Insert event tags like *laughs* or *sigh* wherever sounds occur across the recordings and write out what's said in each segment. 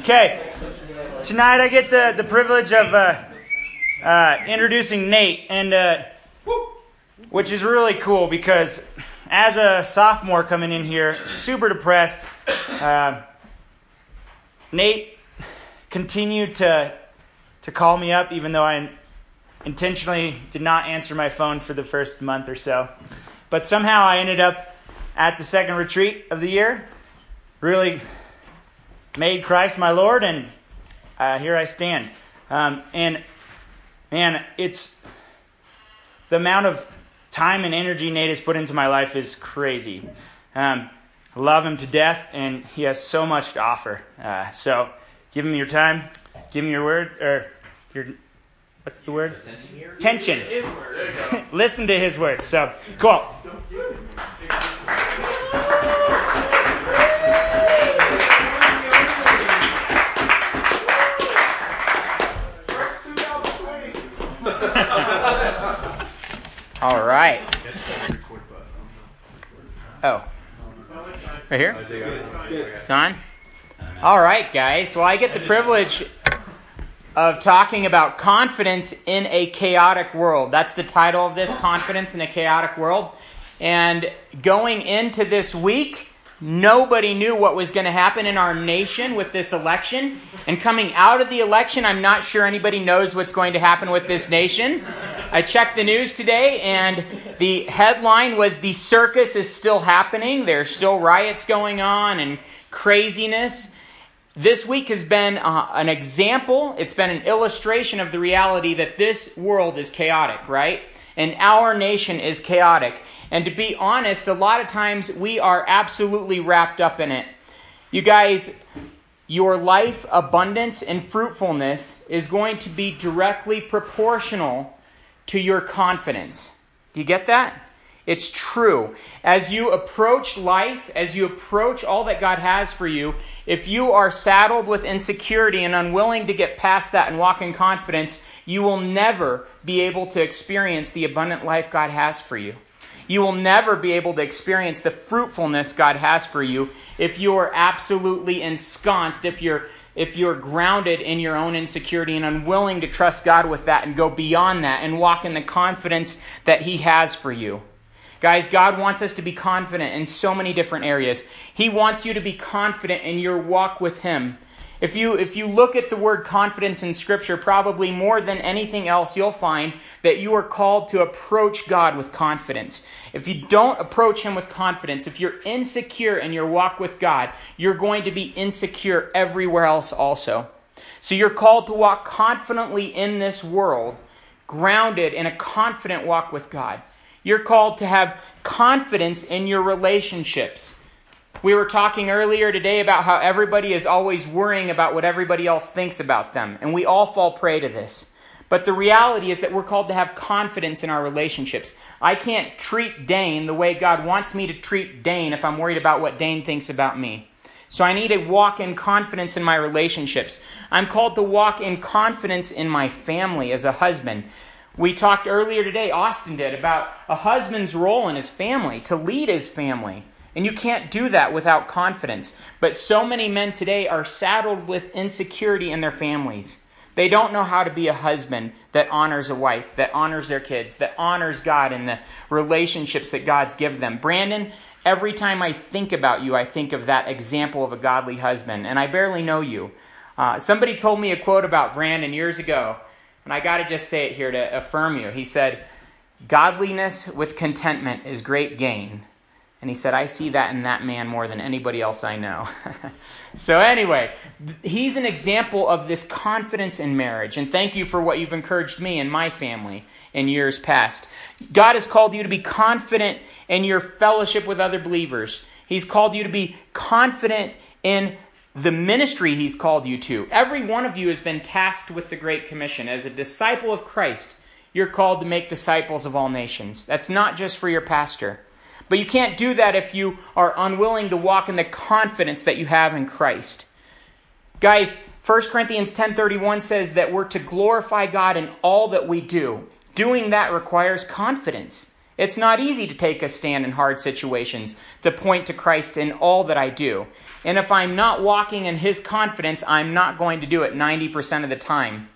Okay, tonight I get the, the privilege of uh, uh, introducing Nate, and uh, which is really cool because as a sophomore coming in here, super depressed, uh, Nate continued to to call me up, even though I intentionally did not answer my phone for the first month or so. But somehow I ended up at the second retreat of the year, really made Christ my Lord, and uh, here I stand. Um, and man, it's the amount of time and energy Nate has put into my life is crazy. Um, I love him to death, and he has so much to offer. Uh, so give him your time, give him your word, or your what's the word? Tension. Listen to his word. *laughs* So cool. All right. Oh. Right here? It's on? All right, guys. Well, I get the privilege of talking about confidence in a chaotic world. That's the title of this Confidence in a Chaotic World. And going into this week, Nobody knew what was going to happen in our nation with this election. And coming out of the election, I'm not sure anybody knows what's going to happen with this nation. I checked the news today, and the headline was The circus is still happening. There's still riots going on and craziness. This week has been uh, an example, it's been an illustration of the reality that this world is chaotic, right? And our nation is chaotic. And to be honest, a lot of times we are absolutely wrapped up in it. You guys, your life abundance and fruitfulness is going to be directly proportional to your confidence. You get that? It's true. As you approach life, as you approach all that God has for you, if you are saddled with insecurity and unwilling to get past that and walk in confidence, you will never be able to experience the abundant life God has for you. You will never be able to experience the fruitfulness God has for you if you are absolutely ensconced, if you're if you're grounded in your own insecurity and unwilling to trust God with that and go beyond that and walk in the confidence that He has for you. Guys, God wants us to be confident in so many different areas. He wants you to be confident in your walk with Him. If you, if you look at the word confidence in Scripture, probably more than anything else, you'll find that you are called to approach God with confidence. If you don't approach Him with confidence, if you're insecure in your walk with God, you're going to be insecure everywhere else also. So you're called to walk confidently in this world, grounded in a confident walk with God. You're called to have confidence in your relationships. We were talking earlier today about how everybody is always worrying about what everybody else thinks about them, and we all fall prey to this. But the reality is that we're called to have confidence in our relationships. I can't treat Dane the way God wants me to treat Dane if I'm worried about what Dane thinks about me. So I need to walk in confidence in my relationships. I'm called to walk in confidence in my family as a husband. We talked earlier today, Austin did, about a husband's role in his family, to lead his family. And you can't do that without confidence. But so many men today are saddled with insecurity in their families. They don't know how to be a husband that honors a wife, that honors their kids, that honors God and the relationships that God's given them. Brandon, every time I think about you, I think of that example of a godly husband, and I barely know you. Uh, somebody told me a quote about Brandon years ago, and I got to just say it here to affirm you. He said, Godliness with contentment is great gain and he said, I see that in that man more than anybody else I know. *laughs* so, anyway, he's an example of this confidence in marriage. And thank you for what you've encouraged me and my family in years past. God has called you to be confident in your fellowship with other believers, He's called you to be confident in the ministry He's called you to. Every one of you has been tasked with the Great Commission. As a disciple of Christ, you're called to make disciples of all nations. That's not just for your pastor. But you can't do that if you are unwilling to walk in the confidence that you have in Christ. Guys, 1 Corinthians 10:31 says that we're to glorify God in all that we do. Doing that requires confidence. It's not easy to take a stand in hard situations, to point to Christ in all that I do. And if I'm not walking in His confidence, I'm not going to do it 90% of the time.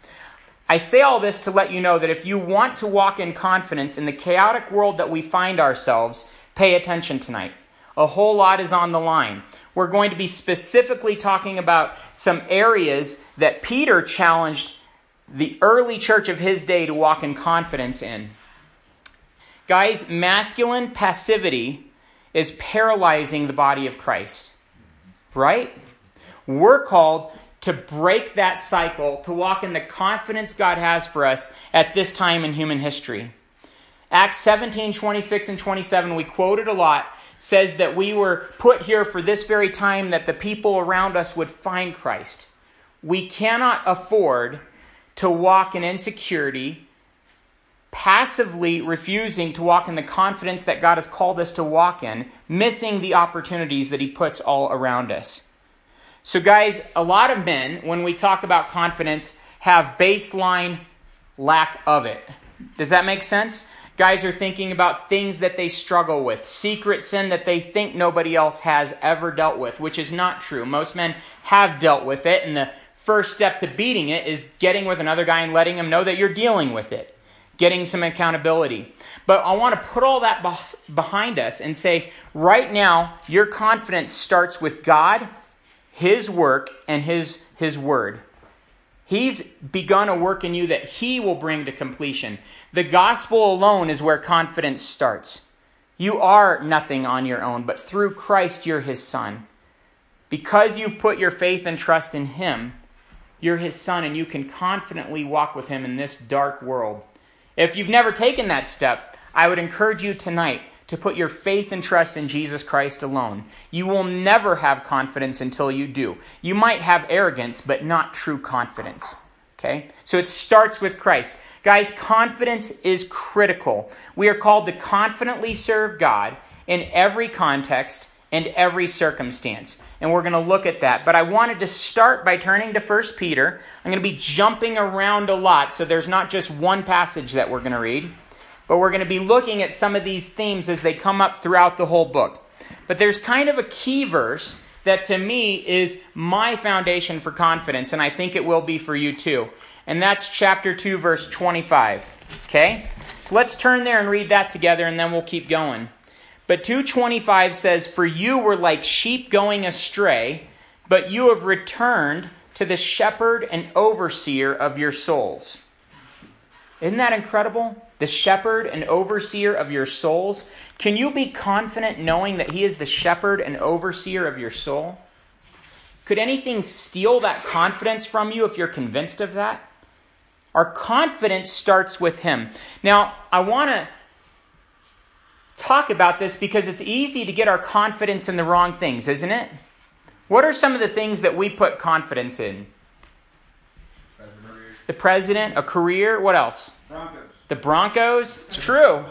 I say all this to let you know that if you want to walk in confidence in the chaotic world that we find ourselves, pay attention tonight. A whole lot is on the line. We're going to be specifically talking about some areas that Peter challenged the early church of his day to walk in confidence in. Guys, masculine passivity is paralyzing the body of Christ, right? We're called to break that cycle, to walk in the confidence God has for us at this time in human history. Acts 17, 26, and 27, we quoted a lot, says that we were put here for this very time that the people around us would find Christ. We cannot afford to walk in insecurity, passively refusing to walk in the confidence that God has called us to walk in, missing the opportunities that He puts all around us. So, guys, a lot of men, when we talk about confidence, have baseline lack of it. Does that make sense? Guys are thinking about things that they struggle with, secret sin that they think nobody else has ever dealt with, which is not true. Most men have dealt with it, and the first step to beating it is getting with another guy and letting him know that you're dealing with it, getting some accountability. But I want to put all that behind us and say, right now, your confidence starts with God his work and his, his word. He's begun a work in you that he will bring to completion. The gospel alone is where confidence starts. You are nothing on your own, but through Christ you're his son. Because you've put your faith and trust in him, you're his son and you can confidently walk with him in this dark world. If you've never taken that step, I would encourage you tonight to put your faith and trust in Jesus Christ alone. You will never have confidence until you do. You might have arrogance, but not true confidence. Okay? So it starts with Christ. Guys, confidence is critical. We are called to confidently serve God in every context and every circumstance. And we're going to look at that. But I wanted to start by turning to 1 Peter. I'm going to be jumping around a lot, so there's not just one passage that we're going to read. But we're going to be looking at some of these themes as they come up throughout the whole book. But there's kind of a key verse that to me is my foundation for confidence, and I think it will be for you too. And that's chapter 2, verse 25. Okay? So let's turn there and read that together, and then we'll keep going. But 225 says, For you were like sheep going astray, but you have returned to the shepherd and overseer of your souls. Isn't that incredible? The shepherd and overseer of your souls? Can you be confident knowing that he is the shepherd and overseer of your soul? Could anything steal that confidence from you if you're convinced of that? Our confidence starts with him. Now, I want to talk about this because it's easy to get our confidence in the wrong things, isn't it? What are some of the things that we put confidence in? President. The president, a career, what else? Broncos. The Broncos, it's true.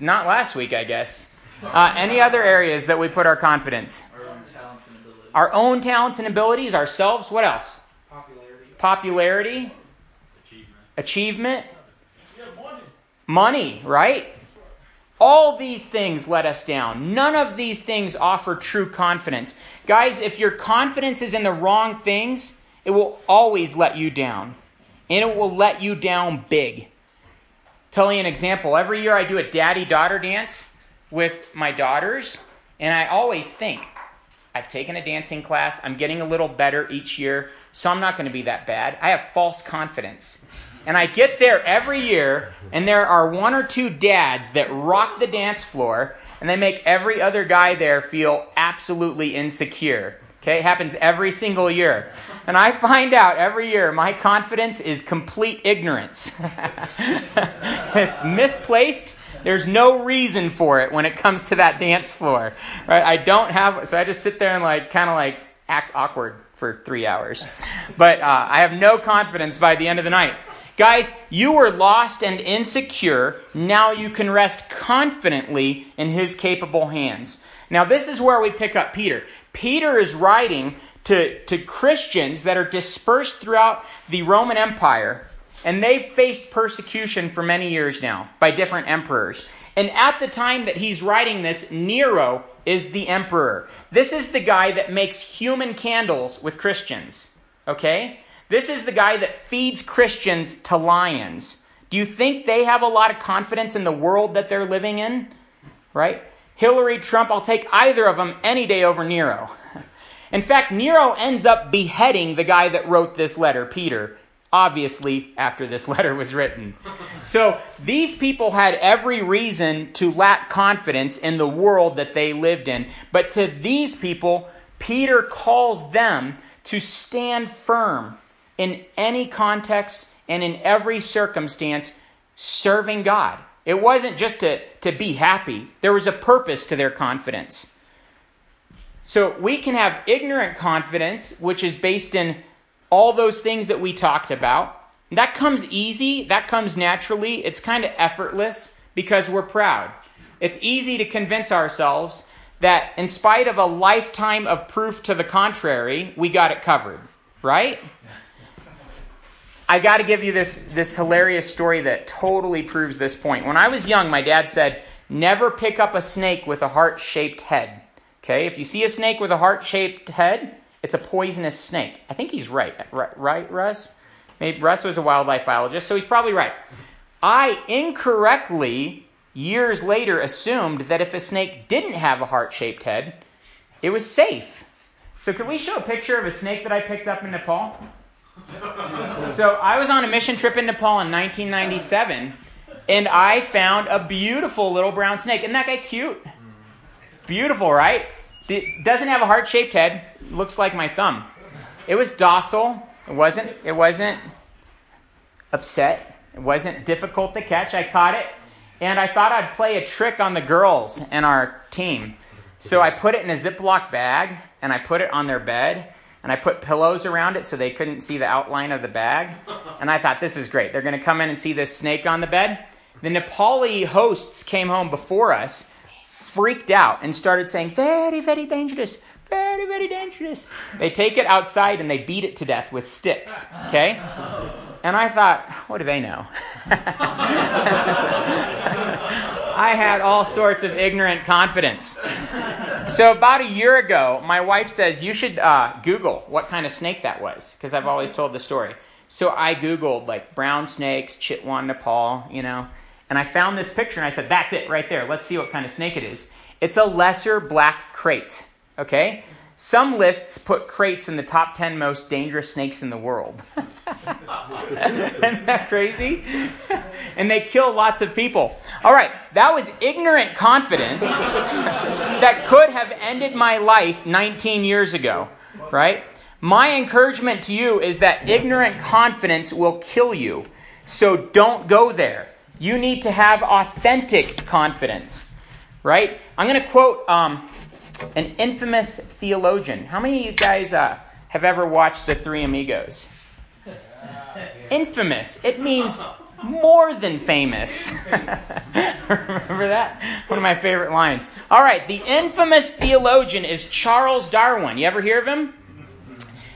Not last week, I guess. Uh, any other areas that we put our confidence? Our own talents and abilities. Our own talents and abilities, ourselves. What else? Popularity. Popularity. Achievement. Achievement. Yeah, money. Money, right? All these things let us down. None of these things offer true confidence. Guys, if your confidence is in the wrong things, it will always let you down. And it will let you down big. Tell you an example. Every year I do a daddy daughter dance with my daughters, and I always think, I've taken a dancing class, I'm getting a little better each year, so I'm not going to be that bad. I have false confidence. And I get there every year, and there are one or two dads that rock the dance floor, and they make every other guy there feel absolutely insecure. Okay, it happens every single year. And I find out every year my confidence is complete ignorance. *laughs* it's misplaced. There's no reason for it when it comes to that dance floor. Right? I don't have so I just sit there and like kind of like act awkward for 3 hours. But uh, I have no confidence by the end of the night. Guys, you were lost and insecure. Now you can rest confidently in his capable hands. Now, this is where we pick up Peter. Peter is writing to, to Christians that are dispersed throughout the Roman Empire, and they've faced persecution for many years now by different emperors. And at the time that he's writing this, Nero is the emperor. This is the guy that makes human candles with Christians. Okay? This is the guy that feeds Christians to lions. Do you think they have a lot of confidence in the world that they're living in? Right? Hillary, Trump, I'll take either of them any day over Nero. *laughs* In fact, Nero ends up beheading the guy that wrote this letter, Peter, obviously after this *laughs* letter was written. So these people had every reason to lack confidence in the world that they lived in. But to these people, Peter calls them to stand firm in any context and in every circumstance, serving God. It wasn't just to, to be happy, there was a purpose to their confidence. So we can have ignorant confidence, which is based in all those things that we talked about. That comes easy, that comes naturally, it's kind of effortless because we're proud. It's easy to convince ourselves that in spite of a lifetime of proof to the contrary, we got it covered, right? I got to give you this, this hilarious story that totally proves this point. When I was young, my dad said, Never pick up a snake with a heart shaped head. Okay, if you see a snake with a heart shaped head, it's a poisonous snake. I think he's right. Right, right Russ? Maybe Russ was a wildlife biologist, so he's probably right. I incorrectly, years later, assumed that if a snake didn't have a heart shaped head, it was safe. So, can we show a picture of a snake that I picked up in Nepal? So I was on a mission trip in Nepal in 1997, and I found a beautiful little brown snake. Isn't that guy cute? Beautiful, right? It doesn't have a heart-shaped head. Looks like my thumb. It was docile. It wasn't. It wasn't upset. It wasn't difficult to catch. I caught it, and I thought I'd play a trick on the girls in our team. So I put it in a Ziploc bag, and I put it on their bed and I put pillows around it so they couldn't see the outline of the bag. And I thought, this is great. They're going to come in and see this snake on the bed. The Nepali hosts came home before us, freaked out, and started saying, very, very dangerous, very, very dangerous. They take it outside and they beat it to death with sticks, okay? And I thought, what do they know? *laughs* I had all sorts of ignorant confidence. So, about a year ago, my wife says, You should uh, Google what kind of snake that was, because I've always told the story. So, I Googled like brown snakes, Chitwan, Nepal, you know, and I found this picture and I said, That's it right there. Let's see what kind of snake it is. It's a lesser black krait, okay? Some lists put kraits in the top 10 most dangerous snakes in the world. *laughs* Isn't that crazy? *laughs* and they kill lots of people. All right, that was ignorant confidence that could have ended my life 19 years ago, right? My encouragement to you is that ignorant confidence will kill you. So don't go there. You need to have authentic confidence, right? I'm going to quote um, an infamous theologian. How many of you guys uh, have ever watched The Three Amigos? Infamous. It means more than famous. *laughs* Remember that? One of my favorite lines. All right, the infamous theologian is Charles Darwin. You ever hear of him?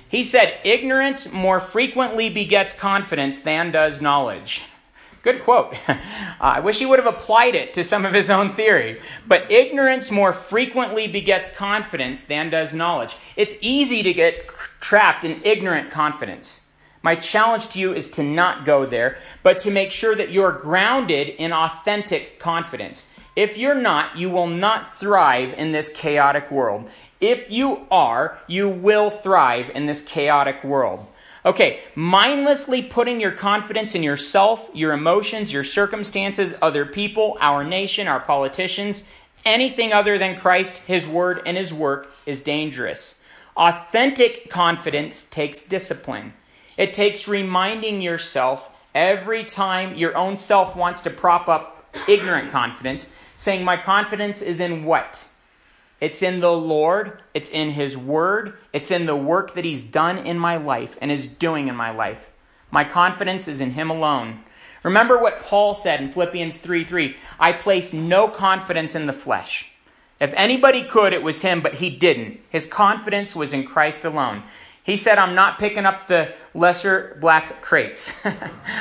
He said, Ignorance more frequently begets confidence than does knowledge. Good quote. *laughs* Uh, I wish he would have applied it to some of his own theory. But ignorance more frequently begets confidence than does knowledge. It's easy to get trapped in ignorant confidence. My challenge to you is to not go there, but to make sure that you're grounded in authentic confidence. If you're not, you will not thrive in this chaotic world. If you are, you will thrive in this chaotic world. Okay, mindlessly putting your confidence in yourself, your emotions, your circumstances, other people, our nation, our politicians, anything other than Christ, His Word, and His work is dangerous. Authentic confidence takes discipline. It takes reminding yourself every time your own self wants to prop up ignorant confidence, saying, My confidence is in what? It's in the Lord, it's in His Word, it's in the work that He's done in my life and is doing in my life. My confidence is in Him alone. Remember what Paul said in Philippians 3 3 I place no confidence in the flesh. If anybody could, it was him, but he didn't. His confidence was in Christ alone. He said, I'm not picking up the lesser black kraits.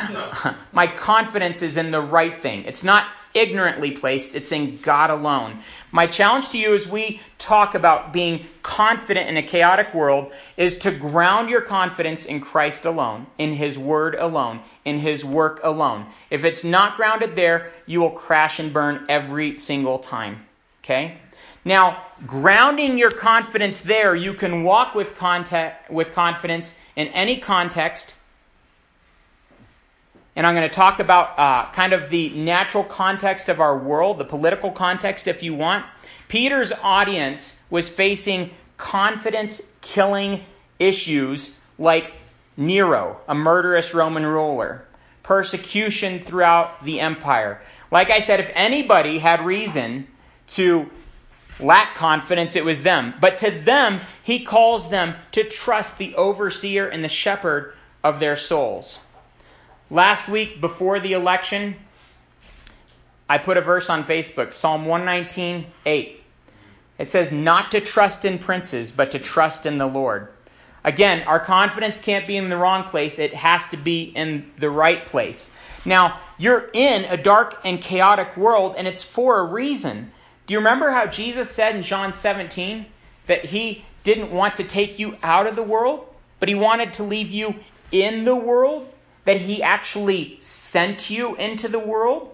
*laughs* My confidence is in the right thing. It's not ignorantly placed, it's in God alone. My challenge to you as we talk about being confident in a chaotic world is to ground your confidence in Christ alone, in His Word alone, in His work alone. If it's not grounded there, you will crash and burn every single time. Okay? Now, grounding your confidence there, you can walk with, contact, with confidence in any context and I'm going to talk about uh, kind of the natural context of our world, the political context, if you want. Peter's audience was facing confidence killing issues like Nero, a murderous Roman ruler, persecution throughout the empire. Like I said, if anybody had reason to lack confidence, it was them. But to them, he calls them to trust the overseer and the shepherd of their souls. Last week, before the election, I put a verse on Facebook, Psalm 119, 8. It says, Not to trust in princes, but to trust in the Lord. Again, our confidence can't be in the wrong place, it has to be in the right place. Now, you're in a dark and chaotic world, and it's for a reason. Do you remember how Jesus said in John 17 that he didn't want to take you out of the world, but he wanted to leave you in the world? that he actually sent you into the world?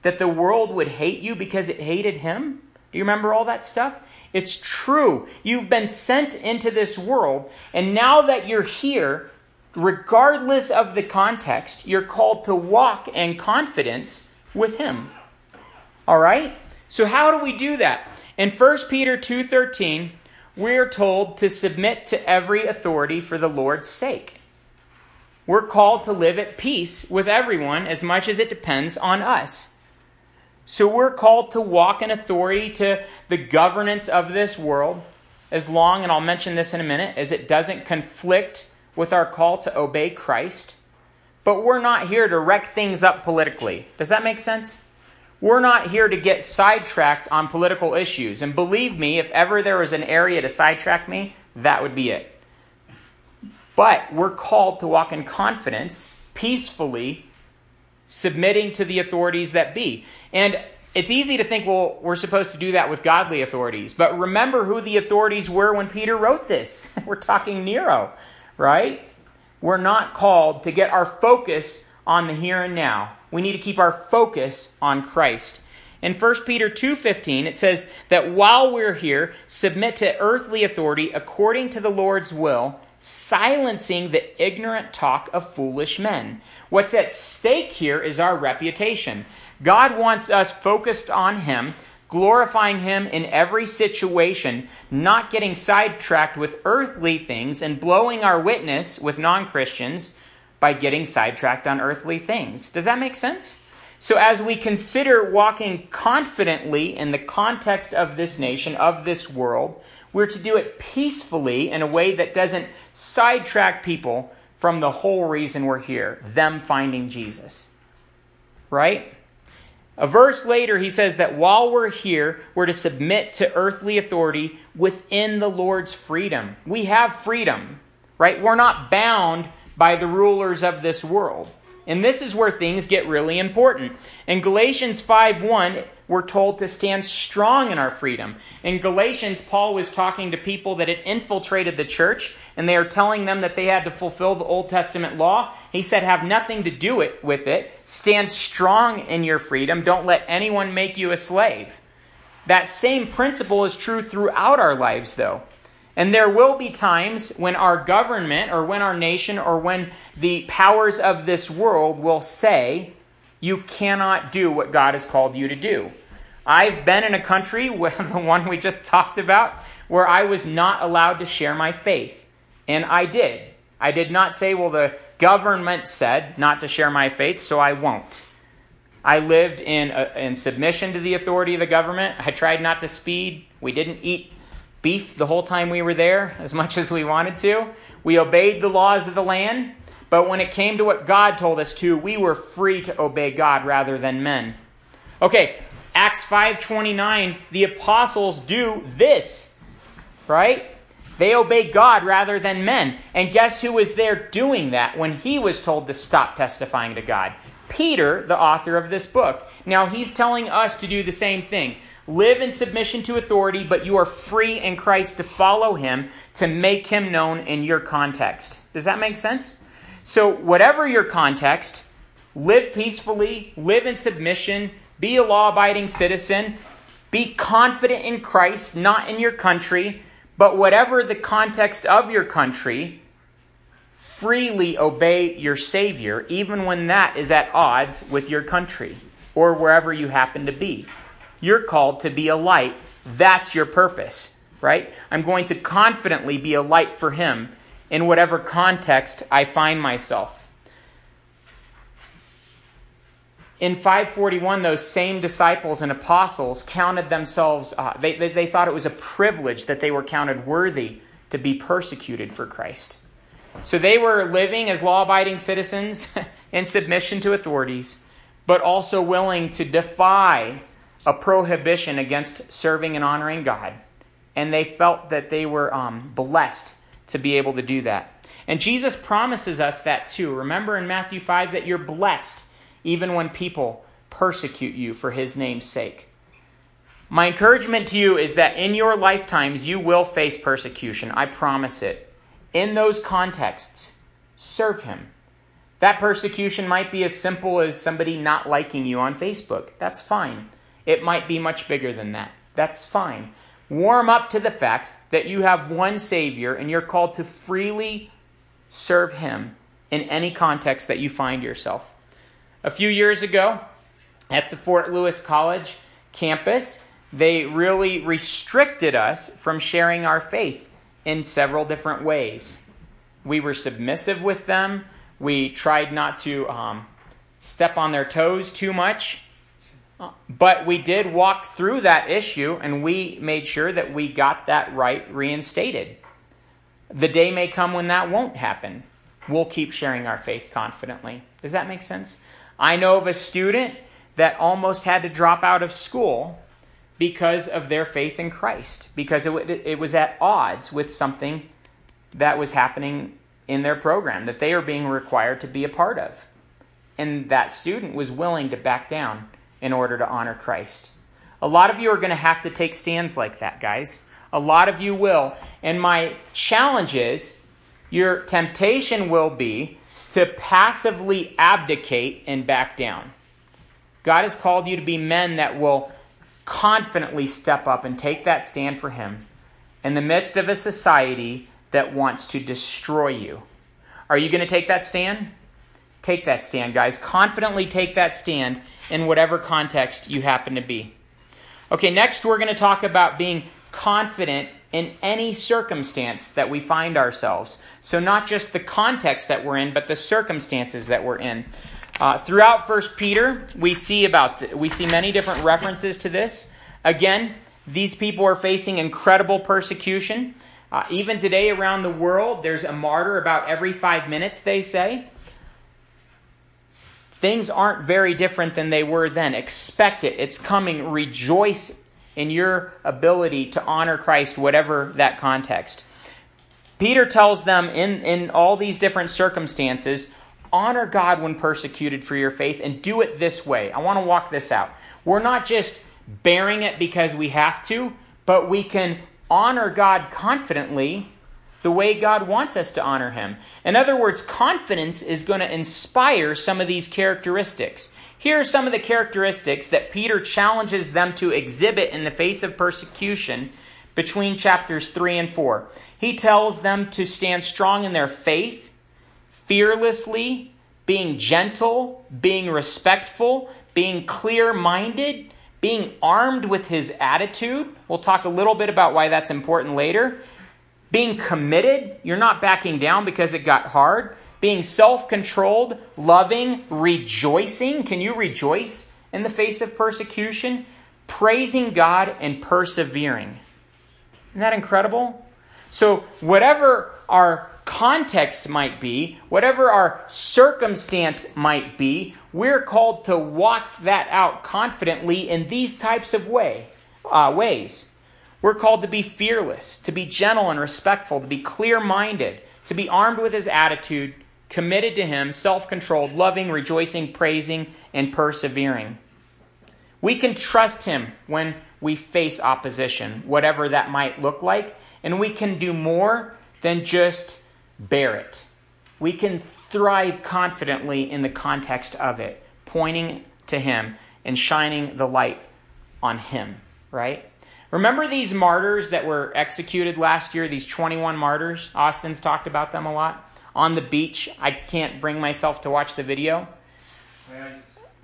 That the world would hate you because it hated him? Do you remember all that stuff? It's true. You've been sent into this world, and now that you're here, regardless of the context, you're called to walk in confidence with him. All right? So how do we do that? In 1 Peter 2:13, we're told to submit to every authority for the Lord's sake. We're called to live at peace with everyone as much as it depends on us. So we're called to walk in authority to the governance of this world as long, and I'll mention this in a minute, as it doesn't conflict with our call to obey Christ. But we're not here to wreck things up politically. Does that make sense? We're not here to get sidetracked on political issues. And believe me, if ever there was an area to sidetrack me, that would be it. But we're called to walk in confidence, peacefully, submitting to the authorities that be. And it's easy to think, well, we're supposed to do that with godly authorities. But remember who the authorities were when Peter wrote this. *laughs* we're talking Nero, right? We're not called to get our focus on the here and now. We need to keep our focus on Christ. In 1 Peter 2:15 it says that while we're here submit to earthly authority according to the Lord's will silencing the ignorant talk of foolish men. What's at stake here is our reputation. God wants us focused on Him, glorifying Him in every situation, not getting sidetracked with earthly things and blowing our witness with non Christians by getting sidetracked on earthly things. Does that make sense? So, as we consider walking confidently in the context of this nation, of this world, we're to do it peacefully in a way that doesn't sidetrack people from the whole reason we're here them finding Jesus. Right? A verse later, he says that while we're here, we're to submit to earthly authority within the Lord's freedom. We have freedom, right? We're not bound by the rulers of this world. And this is where things get really important. In Galatians 5 1, we're told to stand strong in our freedom. In Galatians, Paul was talking to people that had infiltrated the church, and they are telling them that they had to fulfill the Old Testament law. He said, Have nothing to do it with it. Stand strong in your freedom. Don't let anyone make you a slave. That same principle is true throughout our lives, though. And there will be times when our government or when our nation or when the powers of this world will say, you cannot do what God has called you to do. I've been in a country, *laughs* where, the one we just talked about, where I was not allowed to share my faith. And I did. I did not say, well, the government said not to share my faith, so I won't. I lived in, uh, in submission to the authority of the government. I tried not to speed. We didn't eat beef the whole time we were there as much as we wanted to. We obeyed the laws of the land, but when it came to what God told us to, we were free to obey God rather than men. Okay, Acts 5:29, the apostles do this, right? They obey God rather than men. And guess who was there doing that when he was told to stop testifying to God? Peter, the author of this book. Now, he's telling us to do the same thing. Live in submission to authority, but you are free in Christ to follow him, to make him known in your context. Does that make sense? So, whatever your context, live peacefully, live in submission, be a law abiding citizen, be confident in Christ, not in your country, but whatever the context of your country, freely obey your Savior, even when that is at odds with your country or wherever you happen to be. You're called to be a light. That's your purpose, right? I'm going to confidently be a light for Him in whatever context I find myself. In 541, those same disciples and apostles counted themselves, uh, they, they, they thought it was a privilege that they were counted worthy to be persecuted for Christ. So they were living as law abiding citizens *laughs* in submission to authorities, but also willing to defy a prohibition against serving and honoring God. And they felt that they were um, blessed to be able to do that. And Jesus promises us that too. Remember in Matthew 5 that you're blessed even when people persecute you for his name's sake. My encouragement to you is that in your lifetimes you will face persecution. I promise it in those contexts, serve him. That persecution might be as simple as somebody not liking you on Facebook. That's fine. It might be much bigger than that. That's fine. Warm up to the fact that you have one Savior and you're called to freely serve Him in any context that you find yourself. A few years ago, at the Fort Lewis College campus, they really restricted us from sharing our faith in several different ways. We were submissive with them. We tried not to um, step on their toes too much. But we did walk through that issue and we made sure that we got that right reinstated. The day may come when that won't happen. We'll keep sharing our faith confidently. Does that make sense? I know of a student that almost had to drop out of school because of their faith in Christ, because it, it was at odds with something that was happening in their program that they are being required to be a part of. And that student was willing to back down in order to honor Christ. A lot of you are going to have to take stands like that, guys. A lot of you will. And my challenge is your temptation will be to passively abdicate and back down. God has called you to be men that will confidently step up and take that stand for Him in the midst of a society that wants to destroy you. Are you going to take that stand? Take that stand, guys. Confidently take that stand in whatever context you happen to be. Okay, next we're going to talk about being confident in any circumstance that we find ourselves. So, not just the context that we're in, but the circumstances that we're in. Uh, throughout First Peter, we see about th- we see many different references to this. Again, these people are facing incredible persecution. Uh, even today, around the world, there's a martyr about every five minutes. They say things aren't very different than they were then. Expect it; it's coming. Rejoice in your ability to honor Christ, whatever that context. Peter tells them in, in all these different circumstances honor God when persecuted for your faith and do it this way. I want to walk this out. We're not just bearing it because we have to, but we can honor God confidently the way God wants us to honor Him. In other words, confidence is going to inspire some of these characteristics. Here are some of the characteristics that Peter challenges them to exhibit in the face of persecution between chapters 3 and 4. He tells them to stand strong in their faith, fearlessly, being gentle, being respectful, being clear minded, being armed with his attitude. We'll talk a little bit about why that's important later. Being committed, you're not backing down because it got hard being self controlled, loving, rejoicing. Can you rejoice in the face of persecution? Praising God and persevering. Isn't that incredible? So, whatever our context might be, whatever our circumstance might be, we're called to walk that out confidently in these types of way, uh, ways. We're called to be fearless, to be gentle and respectful, to be clear minded, to be armed with his attitude, committed to Him, self controlled, loving, rejoicing, praising, and persevering. We can trust Him when we face opposition, whatever that might look like, and we can do more than just bear it. We can thrive confidently in the context of it, pointing to Him and shining the light on Him, right? Remember these martyrs that were executed last year, these 21 martyrs? Austin's talked about them a lot. On the beach, I can't bring myself to watch the video.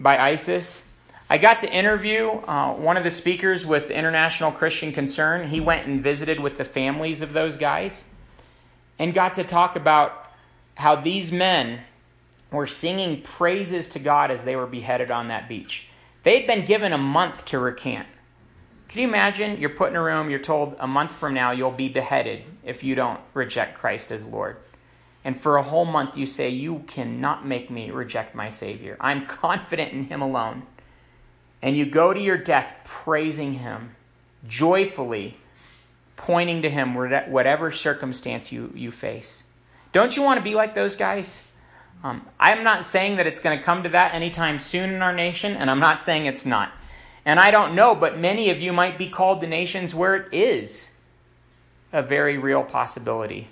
By ISIS. I got to interview uh, one of the speakers with International Christian Concern. He went and visited with the families of those guys and got to talk about how these men were singing praises to God as they were beheaded on that beach. They'd been given a month to recant. Can you imagine? You're put in a room, you're told a month from now you'll be beheaded if you don't reject Christ as Lord. And for a whole month you say, You cannot make me reject my Savior. I'm *laughs* confident in Him alone. And you go to your death praising Him, joyfully pointing to Him whatever circumstance you, you face. Don't you want to be like those guys? Um, I'm not saying that it's going to come to that anytime soon in our nation, and I'm not saying it's not. And I don't know, but many of you might be called to nations where it is a very real possibility.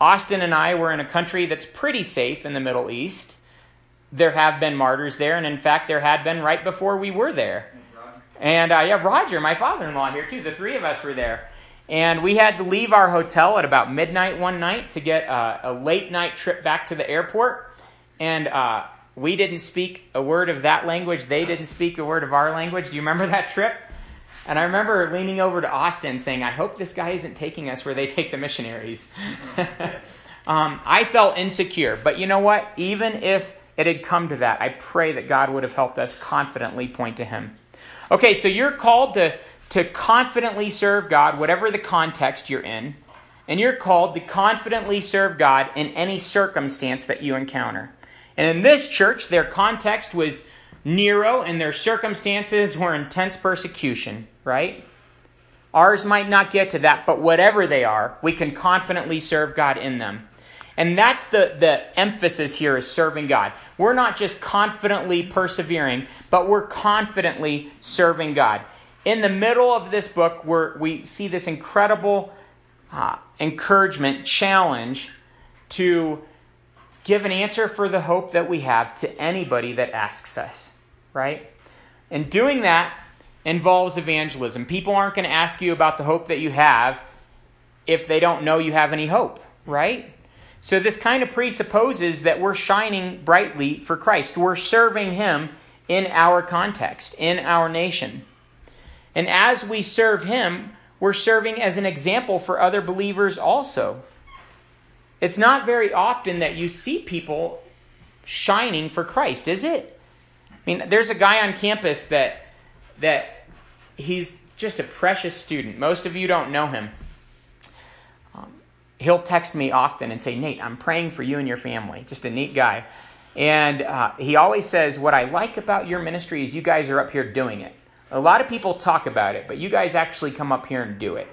Austin and I were in a country that's pretty safe in the Middle East. There have been martyrs there, and in fact, there had been right before we were there. And uh, yeah, Roger, my father in law, here too. The three of us were there. And we had to leave our hotel at about midnight one night to get uh, a late night trip back to the airport. And uh, we didn't speak a word of that language. They didn't speak a word of our language. Do you remember that trip? And I remember leaning over to Austin saying, I hope this guy isn't taking us where they take the missionaries. *laughs* um, I felt insecure. But you know what? Even if it had come to that, I pray that God would have helped us confidently point to Him. Okay, so you're called to, to confidently serve God, whatever the context you're in. And you're called to confidently serve God in any circumstance that you encounter. And in this church, their context was Nero and their circumstances were intense persecution, right? Ours might not get to that, but whatever they are, we can confidently serve God in them. And that's the, the emphasis here is serving God. We're not just confidently persevering, but we're confidently serving God. In the middle of this book, we we see this incredible uh, encouragement, challenge to give an answer for the hope that we have to anybody that asks us, right? And doing that involves evangelism. People aren't going to ask you about the hope that you have if they don't know you have any hope, right? So this kind of presupposes that we're shining brightly for Christ. We're serving Him in our context, in our nation. And as we serve Him, we're serving as an example for other believers also. It's not very often that you see people shining for Christ, is it? I mean, there's a guy on campus that that he's just a precious student. Most of you don't know him. Um, he'll text me often and say, Nate, I'm praying for you and your family. Just a neat guy. And uh, he always says, What I like about your ministry is you guys are up here doing it. A lot of people talk about it, but you guys actually come up here and do it.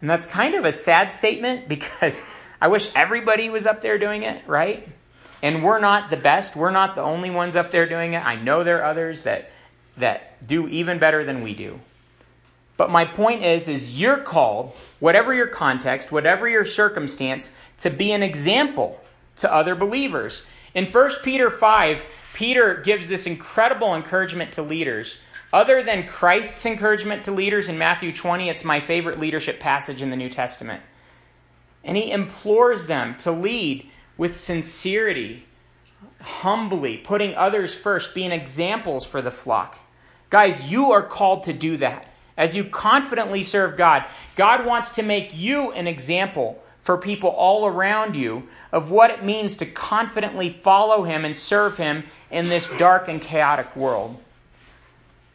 And that's kind of a sad statement *laughs* because I wish everybody was up there doing it, right? And we're not the best. We're not the only ones up there doing it. I know there are others that that do even better than we do. But my point is is you're called, whatever your context, whatever your circumstance, to be an example to other believers. In 1 Peter 5, Peter gives this incredible encouragement to leaders. Other than Christ's encouragement to leaders in Matthew 20, it's my favorite leadership passage in the New Testament. And he implores them to lead with sincerity, humbly, putting others first, being examples for the flock. Guys, you are called to do that. As you confidently serve God, God wants to make you an example for people all around you of what it means to confidently follow Him and serve Him in this dark and chaotic world.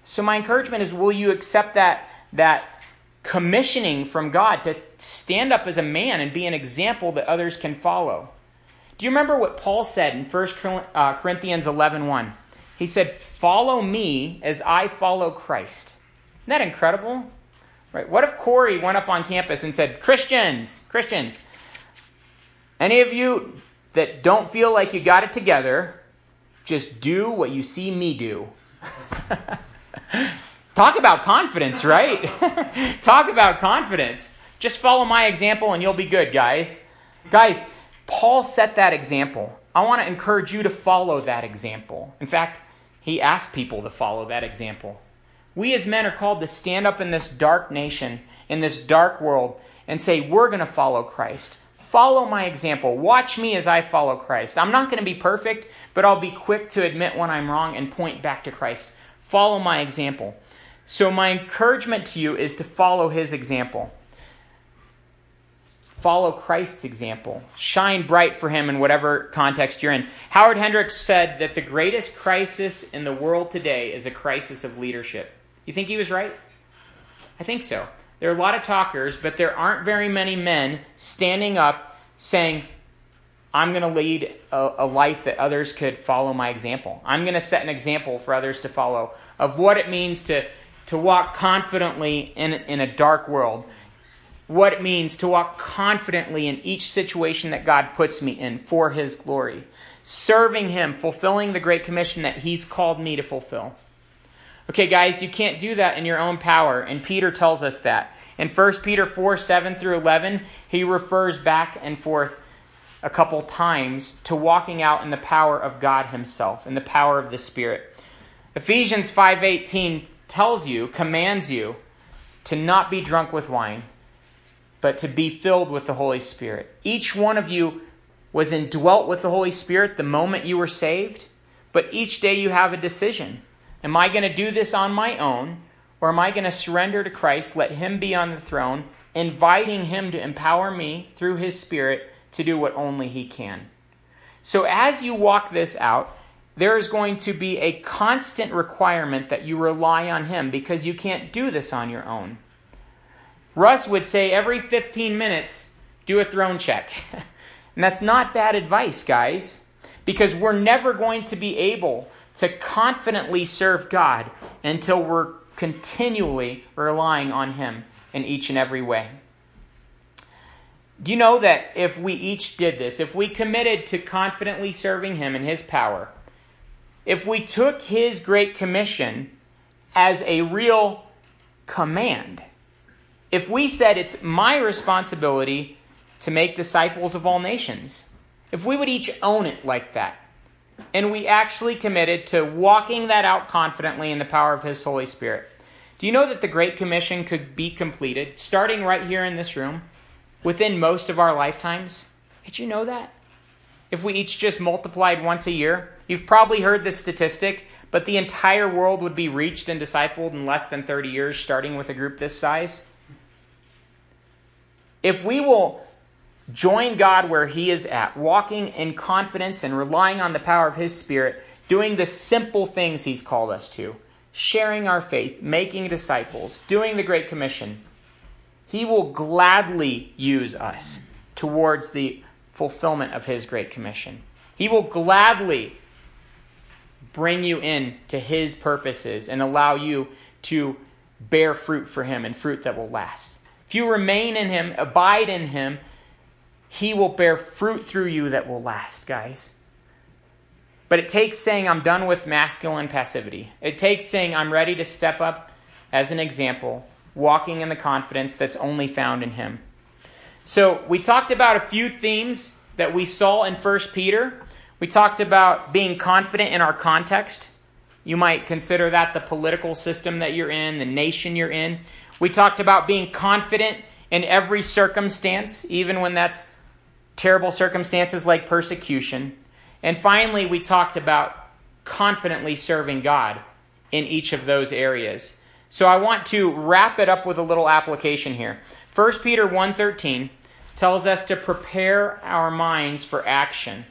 So, my encouragement is will you accept that, that commissioning from God to stand up as a man and be an example that others can follow. Do you remember what Paul said in 1 uh, Corinthians 11 1? He said, Follow me as I follow Christ. Isn't that incredible? Right? What if Corey went up on campus and said, Christians, Christians, any of you that don't feel like you got it together, just do what you see me do. *laughs* Talk about confidence, right? *laughs* Talk about confidence. Just follow my example and you'll be good, guys. Guys, Paul set that example. I want to encourage you to follow that example. In fact, he asked people to follow that example. We as men are called to stand up in this dark nation, in this dark world, and say, We're going to follow Christ. Follow my example. Watch me as I follow Christ. I'm not going to be perfect, but I'll be quick to admit when I'm wrong and point back to Christ. Follow my example. So, my encouragement to you is to follow his example. Follow Christ's example. Shine bright for him in whatever context you're in. Howard Hendricks said that the greatest crisis in the world today is a crisis of leadership. You think he was right? I think so. There are a lot of talkers, but there aren't very many men standing up saying, I'm going to lead a, a, life that others could follow my example. I'm going to set an example for others to follow of what it means to, to walk confidently in, in a dark world, what it means to walk confidently in each situation that God puts me in for His glory, serving Him, fulfilling the Great Commission that He's called me to fulfill. Okay, guys, you can't do that in your own power, and Peter tells us that. In 1 Peter 4 7 through 11, he refers back and forth a couple times to walking out in the power of God Himself, in the power of the Spirit. Ephesians 5:18 tells you, commands you to not be drunk with wine, but to be filled with the Holy Spirit. Each one of you was indwelt with the Holy Spirit the moment you were saved, but each day you have a decision. Am I going to do this on my own, or am I going to surrender to Christ, let Him be on the throne, inviting Him to empower me through His Spirit to do what only He can? So, as you walk this out, there is going to be a constant requirement that you rely on Him because you can't do this on your own. Russ would say every 15 minutes, do a throne check. *laughs* and that's not bad advice, guys, because we're never going to be able to confidently serve God until we're continually relying on Him in each and every way. Do you know that if we each did this, if we committed to confidently serving Him in His power, if we took His Great Commission as a real command, if we said it's my responsibility to make disciples of all nations, if we would each own it like that, and we actually committed to walking that out confidently in the power of His Holy Spirit. Do you know that the Great Commission could be completed starting right here in this room within most of our lifetimes? Did you know that? If we each just multiplied once a year, you've probably heard this statistic, but the entire world would be reached and discipled in less than 30 years, starting with a group this size. If we will Join God where He is at, walking in confidence and relying on the power of His Spirit, doing the simple things He's called us to, sharing our faith, making disciples, doing the Great Commission. He will gladly use us towards the fulfillment of His Great Commission. He will gladly bring you in to His purposes and allow you to bear fruit for Him and fruit that will last. If you remain in Him, abide in Him, he will bear fruit through you that will last, guys. But it takes saying, I'm done with masculine passivity. It takes saying, I'm ready to step up as an example, walking in the confidence that's only found in Him. So, we talked about a few themes that we saw in 1 Peter. We talked about being confident in our context. You might consider that the political system that you're in, the nation you're in. We talked about being confident in every circumstance, even when that's terrible circumstances like persecution. And finally, we talked about confidently serving God in each of those areas. So I want to wrap it up with a little application here. 1 Peter 1:13 tells us to prepare our minds for action.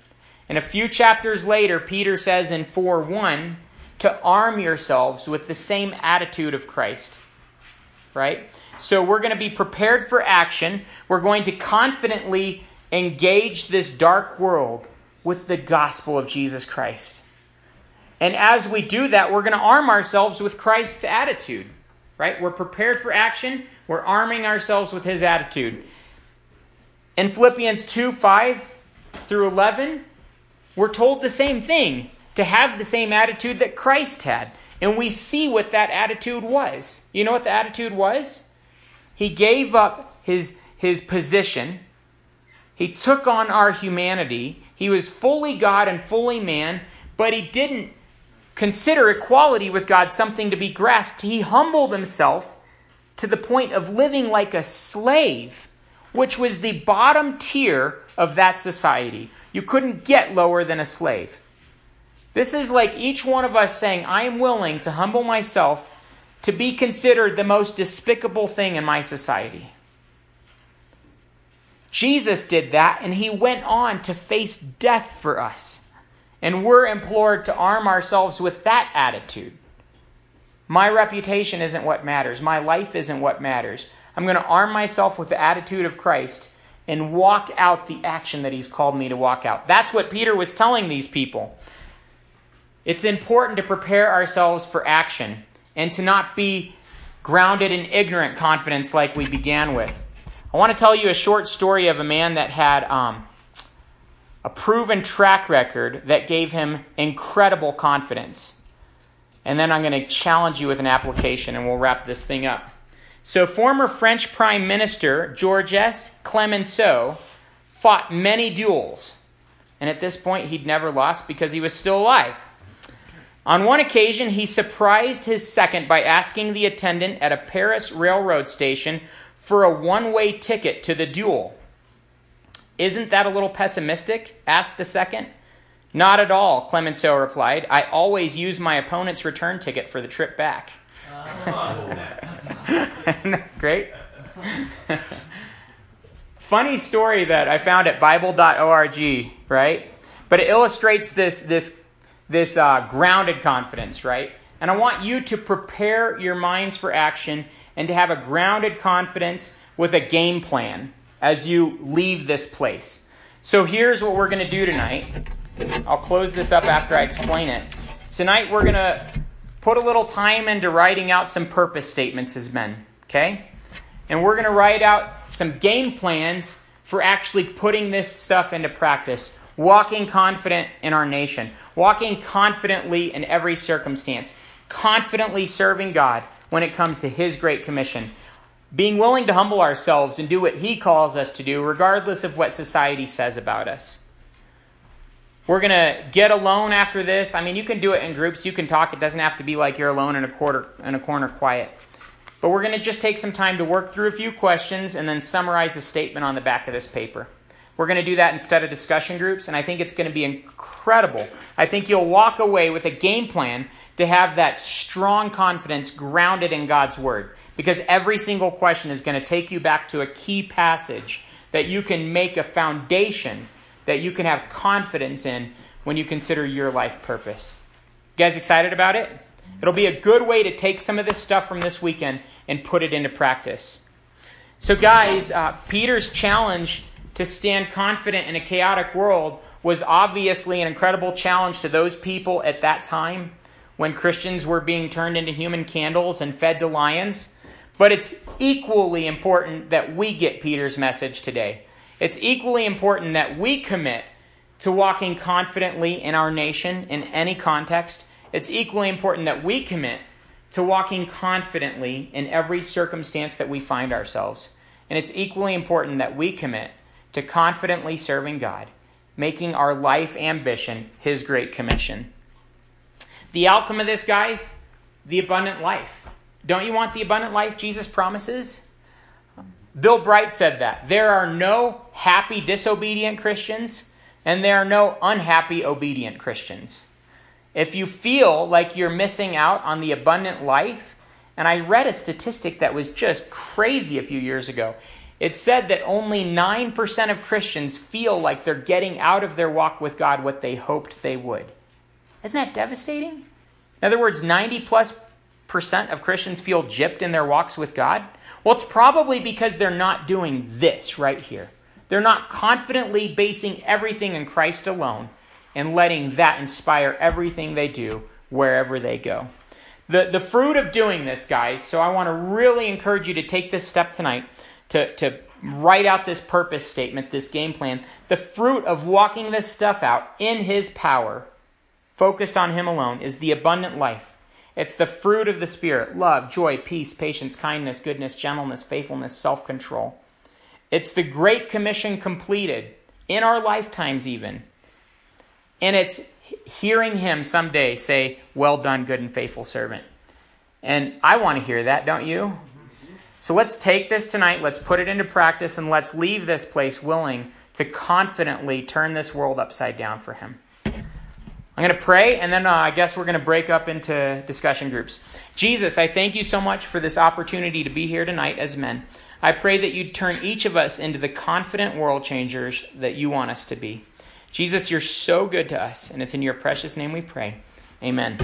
And a few chapters later, Peter says in 4:1 to arm yourselves with the same attitude of Christ. Right? So we're going to be prepared for action. We're going to confidently engage this dark world with the gospel of Jesus Christ. And as we do that, we're going to arm ourselves with Christ's attitude, right? We're prepared for action, we're arming ourselves with his attitude. In Philippians 2 5, through 11, we're told the same thing to have the same attitude that Christ had. And we see what that attitude was. You know what the attitude was? He gave up his, his position, he took on our humanity. He was fully God and fully man, but he didn't consider equality with God something to be grasped. He humbled himself to the point of living like a slave, which was the bottom tier of that society. You couldn't get lower than a slave. This is like each one of us saying, I am willing to humble myself to be considered the most despicable thing in my society. Jesus did that, and he went on to face death for us. And we're implored to arm ourselves with that attitude. My reputation isn't what matters. My life isn't what matters. I'm going to arm myself with the attitude of Christ and walk out the action that he's called me to walk out. That's what Peter was telling these people. It's important to prepare ourselves for action and to not be grounded in ignorant confidence like we began with. I want to tell you a short story of a man that had um, a proven track record that gave him incredible confidence. And then I'm going to challenge you with an application and we'll wrap this thing up. So, former French Prime Minister Georges Clemenceau fought many duels. And at this point, he'd never lost because he was still alive. On one occasion, he surprised his second by asking the attendant at a Paris railroad station for a one way ticket to the duel. Isn't that a little pessimistic? asked the second. Not at all, Clemenceau replied. I always use my opponent's return ticket for the trip back. *laughs* *laughs* Great. Funny story that I found at Bible.org, right? But it illustrates this, this, this uh, grounded confidence, right? And I want you to prepare your minds for action and to have a grounded confidence with a game plan as you leave this place. So here's what we're going to do tonight. I'll close this up after I explain it. Tonight we're going to put a little time into writing out some purpose statements as men, okay? And we're going to write out some game plans for actually putting this stuff into practice. Walking confident in our nation, walking confidently in every circumstance, confidently serving God, when it comes to His Great Commission. Being willing to humble ourselves and do what He calls us to do, regardless of what society says about us. We're going to get alone after this. I mean, you can do it in groups. You can talk. It doesn't have to be like you're alone in a, quarter, in a corner quiet. But we're going to just take some time to work through a few questions and then summarize a statement on the back of this paper. We're going to do that instead of discussion groups, and I think it's going to be incredible. I think you'll walk away with a game plan to have that strong confidence grounded in God's Word. Because every single question is going to take you back to a key passage that you can make a foundation that you can have confidence in when you consider your life purpose. You guys excited about it? It'll be a good way to take some of this stuff from this weekend and put it into practice. So, guys, uh, Peter's challenge to stand confident in a chaotic world was obviously an incredible challenge to those people at that time when Christians were being turned into human candles and fed to lions. But it's equally important that we get Peter's message today. It's equally important that we commit to walking confidently in our nation in any context. It's equally important that we commit to walking confidently in every circumstance that we find ourselves. And it's equally important that we commit to confidently serving God, making our life ambition His great commission. The outcome of this, guys, the abundant life. Don't you want the abundant life Jesus promises? Bill Bright said that. There are no happy disobedient Christians, and there are no unhappy obedient Christians. If you feel like you're missing out on the abundant life, and I read a statistic that was just crazy a few years ago. It said that only 9% of Christians feel like they're getting out of their walk with God what they hoped they would. Isn't that devastating? In other words, 90 plus percent of Christians feel gypped in their walks with God. Well, it's probably because they're not doing this right here. They're not confidently basing everything in Christ alone and letting that inspire everything they do wherever they go. The, the fruit of doing this, guys, so I want to really encourage you to take this step tonight to, to write out this purpose statement, this game plan, the fruit of walking this stuff out in His power, focused on Him alone, is the abundant life. It's the fruit of the Spirit love, joy, peace, patience, kindness, goodness, gentleness, faithfulness, self control. It's the Great Commission completed in our lifetimes, even. And it's hearing Him someday say, Well done, good and faithful servant. And I want to hear that, don't you? So let's take this tonight, let's put it into practice, and let's leave this place willing to confidently turn this world upside down for Him. I'm going to pray, and then uh, I guess we're going to break up into discussion groups. Jesus, I thank you so much for this opportunity to be here tonight as men. I pray that you'd turn each of us into the confident world changers that you want us to be. Jesus, you're so good to us, and it's in your precious name we pray. Amen.